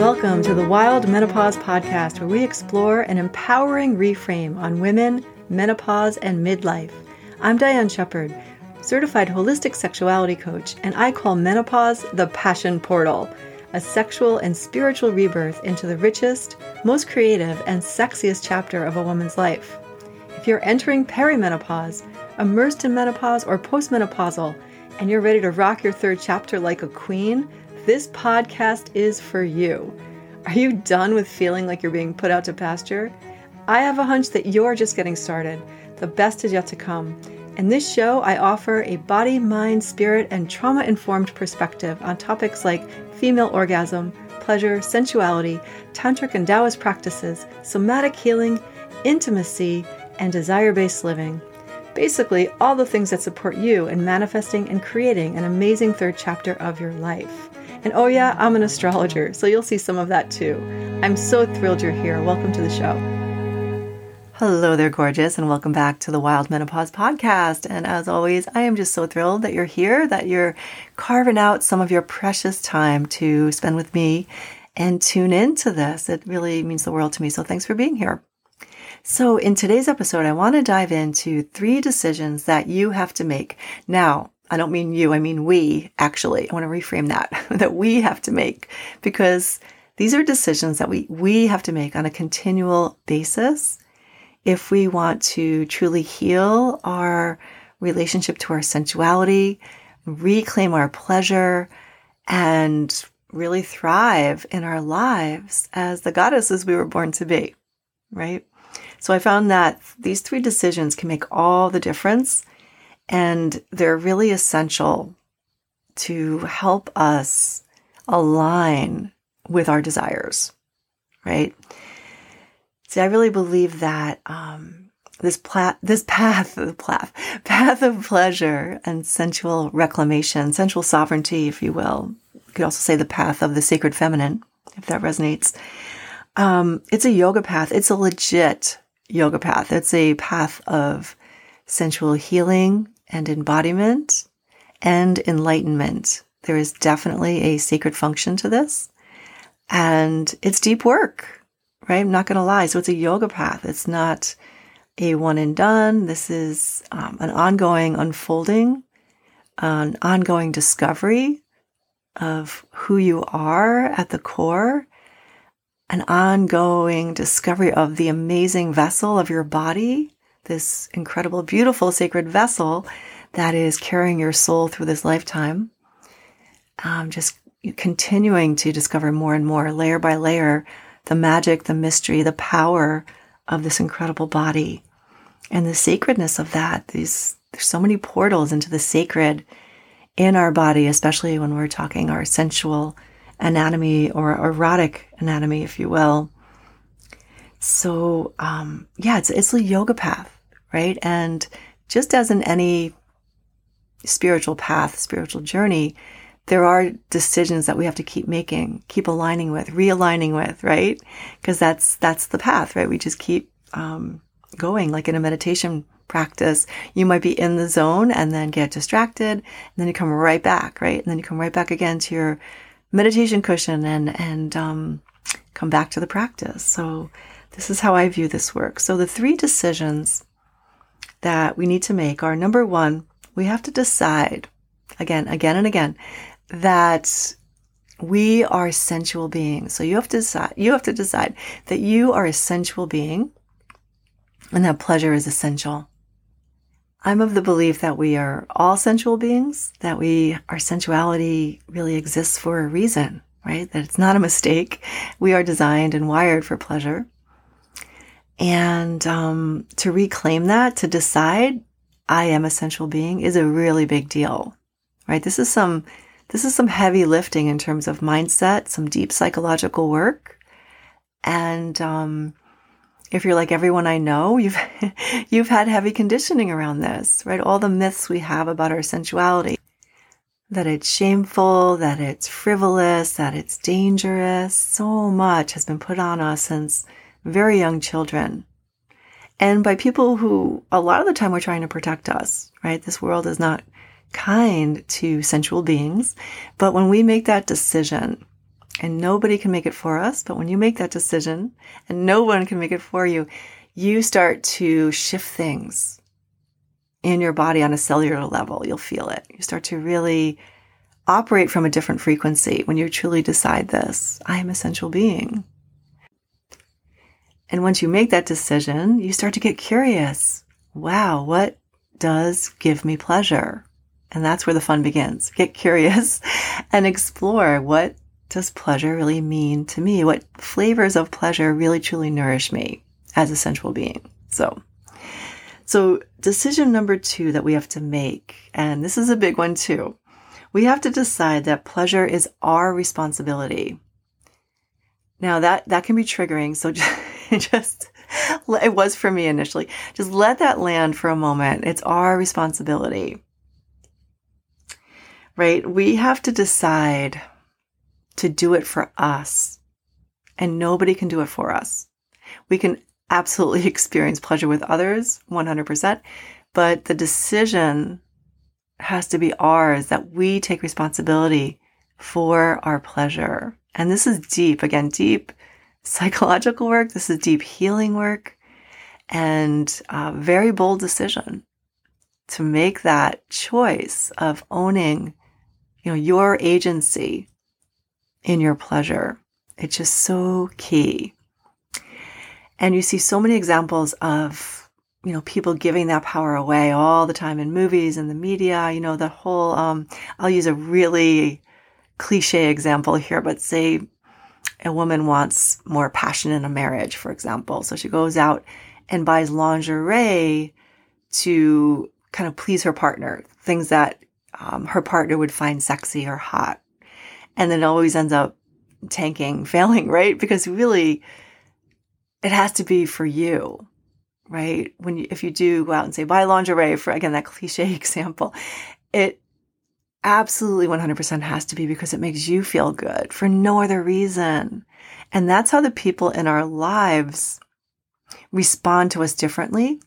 Welcome to the Wild Menopause Podcast, where we explore an empowering reframe on women, menopause, and midlife. I'm Diane Shepard, certified holistic sexuality coach, and I call menopause the passion portal, a sexual and spiritual rebirth into the richest, most creative, and sexiest chapter of a woman's life. If you're entering perimenopause, immersed in menopause, or postmenopausal, and you're ready to rock your third chapter like a queen, this podcast is for you. Are you done with feeling like you're being put out to pasture? I have a hunch that you're just getting started. The best is yet to come. In this show, I offer a body, mind, spirit, and trauma informed perspective on topics like female orgasm, pleasure, sensuality, tantric and Taoist practices, somatic healing, intimacy, and desire based living. Basically, all the things that support you in manifesting and creating an amazing third chapter of your life. And oh, yeah, I'm an astrologer, so you'll see some of that too. I'm so thrilled you're here. Welcome to the show. Hello there, gorgeous, and welcome back to the Wild Menopause Podcast. And as always, I am just so thrilled that you're here, that you're carving out some of your precious time to spend with me and tune into this. It really means the world to me. So thanks for being here. So, in today's episode, I want to dive into three decisions that you have to make. Now, I don't mean you, I mean we, actually. I want to reframe that, that we have to make because these are decisions that we, we have to make on a continual basis if we want to truly heal our relationship to our sensuality, reclaim our pleasure, and really thrive in our lives as the goddesses we were born to be, right? So I found that these three decisions can make all the difference and they're really essential to help us align with our desires, right? See, I really believe that um, this pla- this path, the path, path of pleasure and sensual reclamation, sensual sovereignty, if you will. You could also say the path of the sacred feminine, if that resonates. Um, it's a yoga path. It's a legit yoga path. It's a path of sensual healing and embodiment and enlightenment. There is definitely a sacred function to this. And it's deep work, right? I'm not going to lie. So it's a yoga path. It's not a one and done. This is um, an ongoing unfolding, an ongoing discovery of who you are at the core an ongoing discovery of the amazing vessel of your body, this incredible, beautiful sacred vessel that is carrying your soul through this lifetime. Um, just continuing to discover more and more, layer by layer, the magic, the mystery, the power of this incredible body and the sacredness of that. These, there's so many portals into the sacred in our body, especially when we're talking our sensual anatomy or erotic anatomy, if you will. So, um, yeah, it's, it's a yoga path, right? And just as in any spiritual path, spiritual journey, there are decisions that we have to keep making, keep aligning with, realigning with, right? Because that's, that's the path, right? We just keep, um, going like in a meditation practice. You might be in the zone and then get distracted and then you come right back, right? And then you come right back again to your meditation cushion and and um, come back to the practice. So this is how I view this work. So the three decisions that we need to make are number one, we have to decide again, again and again that we are sensual beings. So you have to decide, you have to decide that you are a sensual being and that pleasure is essential. I'm of the belief that we are all sensual beings, that we, our sensuality really exists for a reason, right? That it's not a mistake. We are designed and wired for pleasure. And um, to reclaim that, to decide I am a sensual being is a really big deal, right? This is some, this is some heavy lifting in terms of mindset, some deep psychological work. And, um, if you're like everyone I know, you've you've had heavy conditioning around this, right? All the myths we have about our sensuality. That it's shameful, that it's frivolous, that it's dangerous. So much has been put on us since very young children. And by people who a lot of the time were trying to protect us, right? This world is not kind to sensual beings. But when we make that decision And nobody can make it for us. But when you make that decision and no one can make it for you, you start to shift things in your body on a cellular level. You'll feel it. You start to really operate from a different frequency when you truly decide this I am essential being. And once you make that decision, you start to get curious. Wow, what does give me pleasure? And that's where the fun begins. Get curious and explore what does pleasure really mean to me? What flavors of pleasure really truly nourish me as a sensual being? So, so decision number two that we have to make, and this is a big one too. We have to decide that pleasure is our responsibility. Now that, that can be triggering. So just, just, it was for me initially. Just let that land for a moment. It's our responsibility right? We have to decide to do it for us, and nobody can do it for us. We can absolutely experience pleasure with others 100%, but the decision has to be ours that we take responsibility for our pleasure. And this is deep, again, deep psychological work. This is deep healing work and a very bold decision to make that choice of owning you know, your agency in your pleasure. It's just so key. And you see so many examples of, you know, people giving that power away all the time in movies and the media. You know, the whole, um, I'll use a really cliche example here, but say a woman wants more passion in a marriage, for example. So she goes out and buys lingerie to kind of please her partner, things that um, her partner would find sexy or hot. And then it always ends up tanking, failing, right? Because really, it has to be for you, right? When you, if you do go out and say buy lingerie for again that cliche example, it absolutely 100% has to be because it makes you feel good for no other reason. And that's how the people in our lives respond to us differently.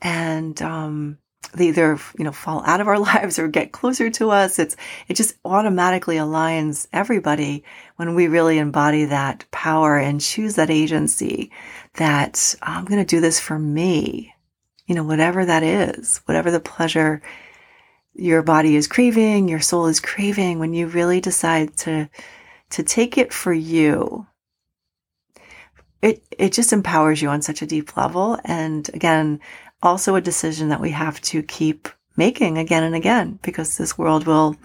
And um, they either you know fall out of our lives or get closer to us it's it just automatically aligns everybody when we really embody that power and choose that agency that i'm going to do this for me you know whatever that is whatever the pleasure your body is craving your soul is craving when you really decide to to take it for you it it just empowers you on such a deep level and again also a decision that we have to keep making again and again because this world will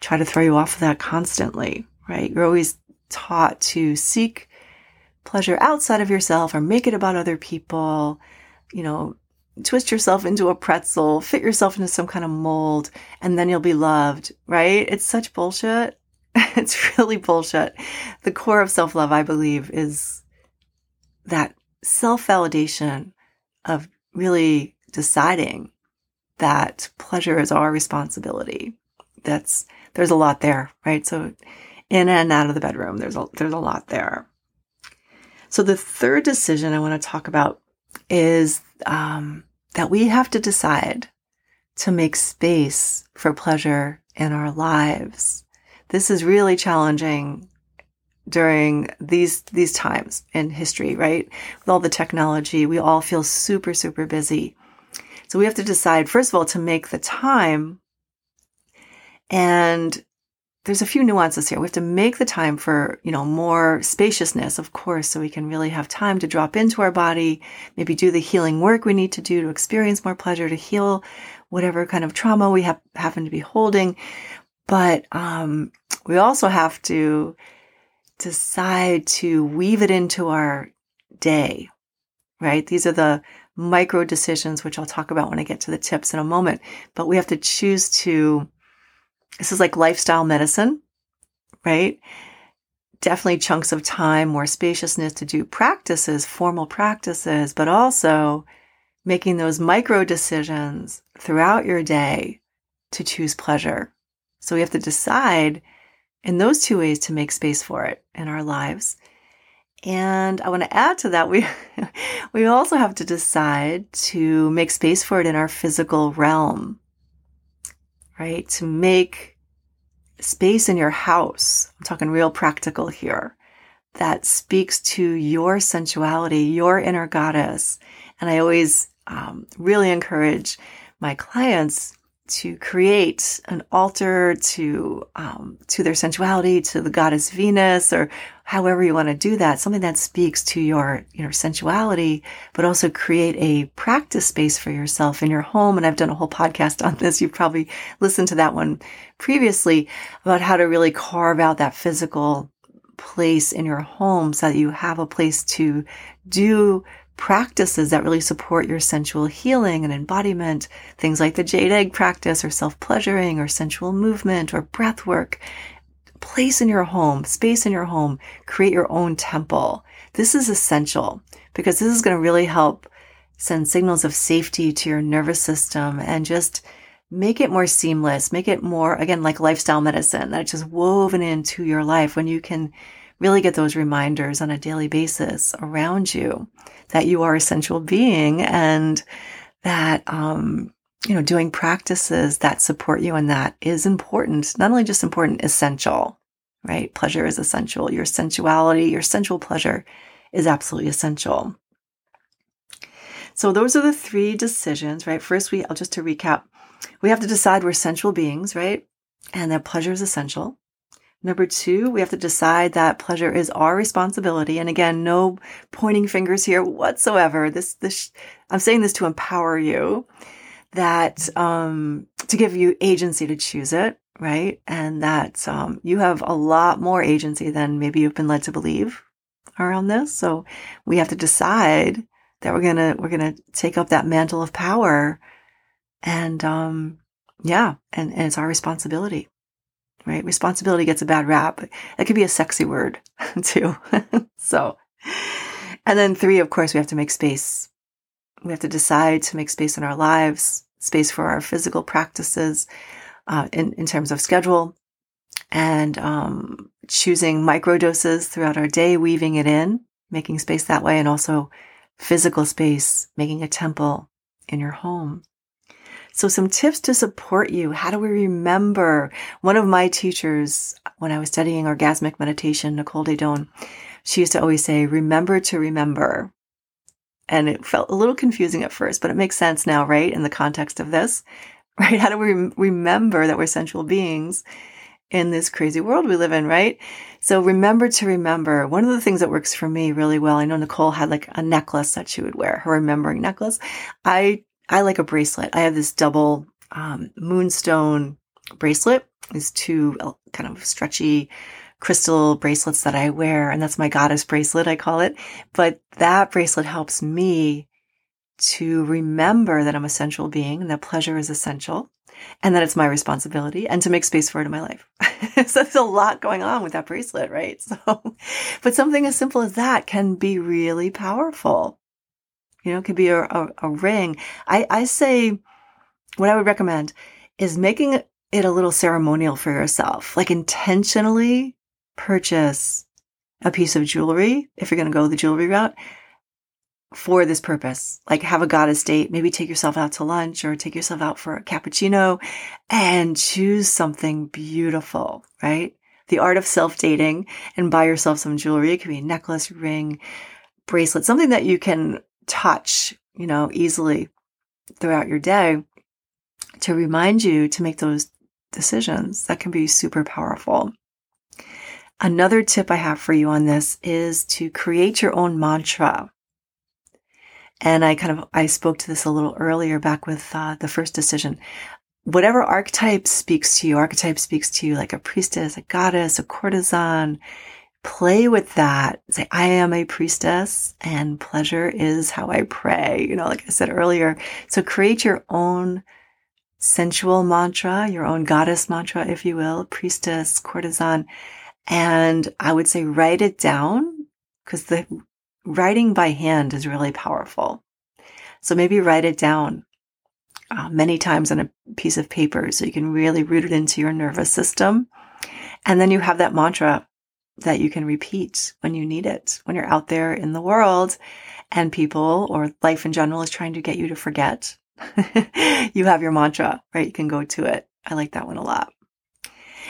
try to throw you off of that constantly, right? You're always taught to seek pleasure outside of yourself or make it about other people, you know, twist yourself into a pretzel, fit yourself into some kind of mold, and then you'll be loved, right? It's such bullshit. it's really bullshit. The core of self love, I believe, is that self validation of really deciding that pleasure is our responsibility. That's there's a lot there, right? So in and out of the bedroom, there's a there's a lot there. So the third decision I want to talk about is um, that we have to decide to make space for pleasure in our lives. This is really challenging during these these times in history, right? With all the technology, we all feel super super busy. So we have to decide first of all to make the time and there's a few nuances here. We have to make the time for, you know, more spaciousness, of course, so we can really have time to drop into our body, maybe do the healing work we need to do to experience more pleasure, to heal whatever kind of trauma we have happen to be holding. But um, we also have to decide to weave it into our day, right? These are the micro decisions, which I'll talk about when I get to the tips in a moment. But we have to choose to, this is like lifestyle medicine, right? Definitely chunks of time, more spaciousness to do practices, formal practices, but also making those micro decisions throughout your day to choose pleasure. So we have to decide in those two ways to make space for it in our lives. And I want to add to that, we, we also have to decide to make space for it in our physical realm, right? To make space in your house, I'm talking real practical here, that speaks to your sensuality, your inner goddess. And I always um, really encourage my clients to create an altar to um, to their sensuality, to the goddess Venus, or however you want to do that. Something that speaks to your your sensuality, but also create a practice space for yourself in your home. And I've done a whole podcast on this. You've probably listened to that one previously about how to really carve out that physical place in your home so that you have a place to do practices that really support your sensual healing and embodiment, things like the jade egg practice or self pleasuring or sensual movement or breath work. Place in your home, space in your home, create your own temple. This is essential because this is going to really help send signals of safety to your nervous system and just make it more seamless, make it more, again, like lifestyle medicine that's just woven into your life when you can really get those reminders on a daily basis around you that you are a sensual being and that, um, you know, doing practices that support you and that is important. Not only just important, essential, right? Pleasure is essential. Your sensuality, your sensual pleasure is absolutely essential. So those are the three decisions, right? First, we, I'll just to recap, we have to decide we're sensual beings, right? And that pleasure is essential. Number two, we have to decide that pleasure is our responsibility. And again, no pointing fingers here whatsoever. This, this, I'm saying this to empower you that, um, to give you agency to choose it, right? And that, um, you have a lot more agency than maybe you've been led to believe around this. So we have to decide that we're going to, we're going to take up that mantle of power and, um, yeah, and, and it's our responsibility right? Responsibility gets a bad rap. That could be a sexy word too. so, and then three, of course, we have to make space. We have to decide to make space in our lives, space for our physical practices uh, in, in terms of schedule and um, choosing micro doses throughout our day, weaving it in, making space that way, and also physical space, making a temple in your home. So some tips to support you. How do we remember? One of my teachers, when I was studying orgasmic meditation, Nicole Daedone, she used to always say, remember to remember. And it felt a little confusing at first, but it makes sense now, right? In the context of this, right? How do we remember that we're sensual beings in this crazy world we live in, right? So remember to remember. One of the things that works for me really well, I know Nicole had like a necklace that she would wear, her remembering necklace. I I like a bracelet. I have this double um, moonstone bracelet. These two uh, kind of stretchy crystal bracelets that I wear, and that's my goddess bracelet, I call it. But that bracelet helps me to remember that I'm a sensual being and that pleasure is essential and that it's my responsibility and to make space for it in my life. so there's a lot going on with that bracelet, right? So, but something as simple as that can be really powerful. You know, it could be a, a, a ring. I, I say what I would recommend is making it a little ceremonial for yourself, like intentionally purchase a piece of jewelry if you're going to go the jewelry route for this purpose. Like have a goddess date, maybe take yourself out to lunch or take yourself out for a cappuccino and choose something beautiful, right? The art of self dating and buy yourself some jewelry. It could be a necklace, ring, bracelet, something that you can touch, you know, easily throughout your day to remind you to make those decisions. That can be super powerful. Another tip I have for you on this is to create your own mantra. And I kind of, I spoke to this a little earlier back with uh, the first decision. Whatever archetype speaks to you, archetype speaks to you like a priestess, a goddess, a courtesan, play with that. Say, I am a priestess and pleasure is how I pray. You know, like I said earlier. So create your own sensual mantra, your own goddess mantra, if you will, priestess, courtesan. And I would say write it down because the writing by hand is really powerful. So maybe write it down uh, many times on a piece of paper so you can really root it into your nervous system. And then you have that mantra that you can repeat when you need it, when you're out there in the world and people or life in general is trying to get you to forget. you have your mantra, right? You can go to it. I like that one a lot.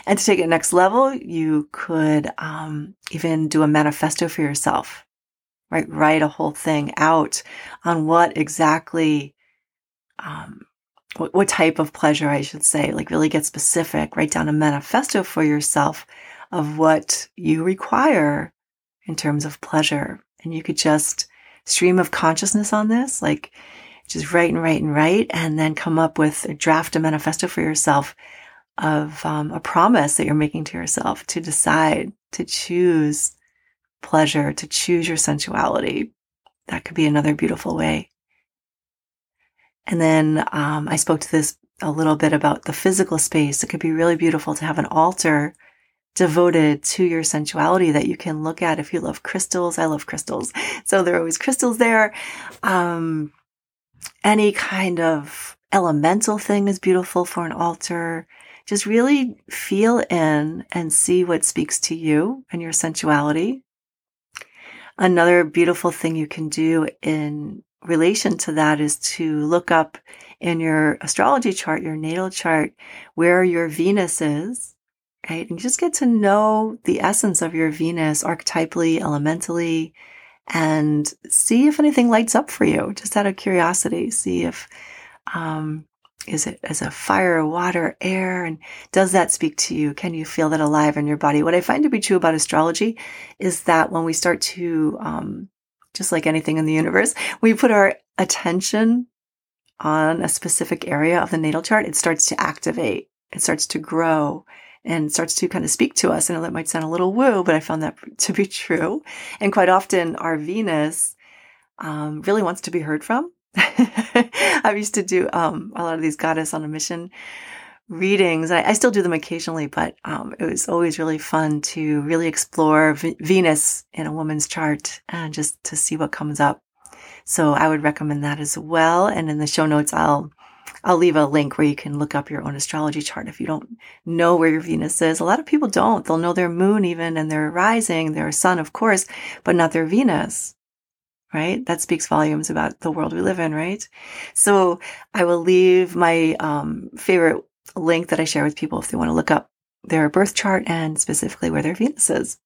And to take it next level, you could um, even do a manifesto for yourself, right? Write a whole thing out on what exactly, um, what, what type of pleasure, I should say, like really get specific. Write down a manifesto for yourself of what you require in terms of pleasure. And you could just stream of consciousness on this, like just write and write and write, and then come up with a draft a manifesto for yourself of um, a promise that you're making to yourself to decide to choose pleasure, to choose your sensuality. That could be another beautiful way. And then um, I spoke to this a little bit about the physical space. It could be really beautiful to have an altar devoted to your sensuality that you can look at if you love crystals. I love crystals. So there are always crystals there. Um, any kind of elemental thing is beautiful for an altar. Just really feel in and see what speaks to you and your sensuality. Another beautiful thing you can do in relation to that is to look up in your astrology chart, your natal chart, where your Venus is right? And just get to know the essence of your Venus archetypally, elementally, and see if anything lights up for you, just out of curiosity. See if, um, is it as a fire, water, air, and does that speak to you? Can you feel that alive in your body? What I find to be true about astrology is that when we start to, um, just like anything in the universe, we put our attention on a specific area of the natal chart, it starts to activate, it starts to grow, and starts to kind of speak to us. Know that might sound a little woo, but I found that to be true. And quite often our Venus um, really wants to be heard from. I used to do um, a lot of these goddess on a mission readings. I, I still do them occasionally, but um, it was always really fun to really explore v- Venus in a woman's chart and just to see what comes up. So I would recommend that as well. And in the show notes, I'll I'll leave a link where you can look up your own astrology chart if you don't know where your Venus is. A lot of people don't. They'll know their moon even and their rising, their sun, of course, but not their Venus. Right? That speaks volumes about the world we live in, right? So I will leave my um, favorite link that I share with people if they want to look up their birth chart and specifically where their Venus is.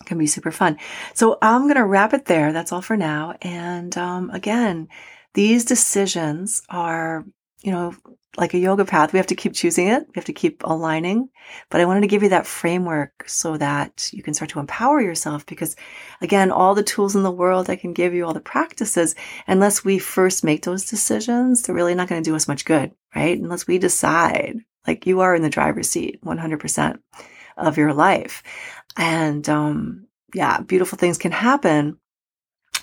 It can be super fun. So I'm going to wrap it there. That's all for now. And um, again, these decisions are you know, like a yoga path, we have to keep choosing it. We have to keep aligning. But I wanted to give you that framework so that you can start to empower yourself because again, all the tools in the world I can give you, all the practices, unless we first make those decisions, they're really not going to do us much good, right? Unless we decide, like you are in the driver's seat 100% of your life. And, um, yeah, beautiful things can happen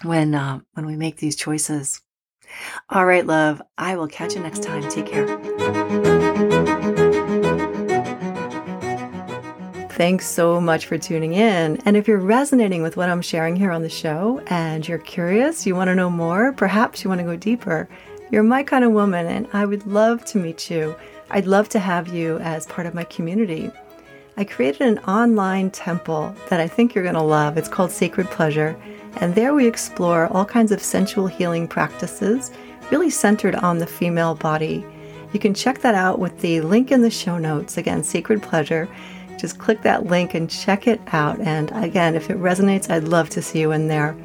when, uh, when we make these choices. All right, love. I will catch you next time. Take care. Thanks so much for tuning in. And if you're resonating with what I'm sharing here on the show and you're curious, you want to know more, perhaps you want to go deeper, you're my kind of woman and I would love to meet you. I'd love to have you as part of my community. I created an online temple that I think you're going to love. It's called Sacred Pleasure. And there we explore all kinds of sensual healing practices, really centered on the female body. You can check that out with the link in the show notes. Again, Sacred Pleasure. Just click that link and check it out. And again, if it resonates, I'd love to see you in there.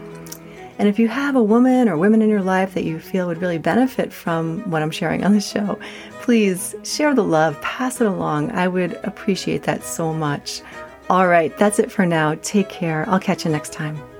And if you have a woman or women in your life that you feel would really benefit from what I'm sharing on the show, please share the love, pass it along. I would appreciate that so much. All right, that's it for now. Take care. I'll catch you next time.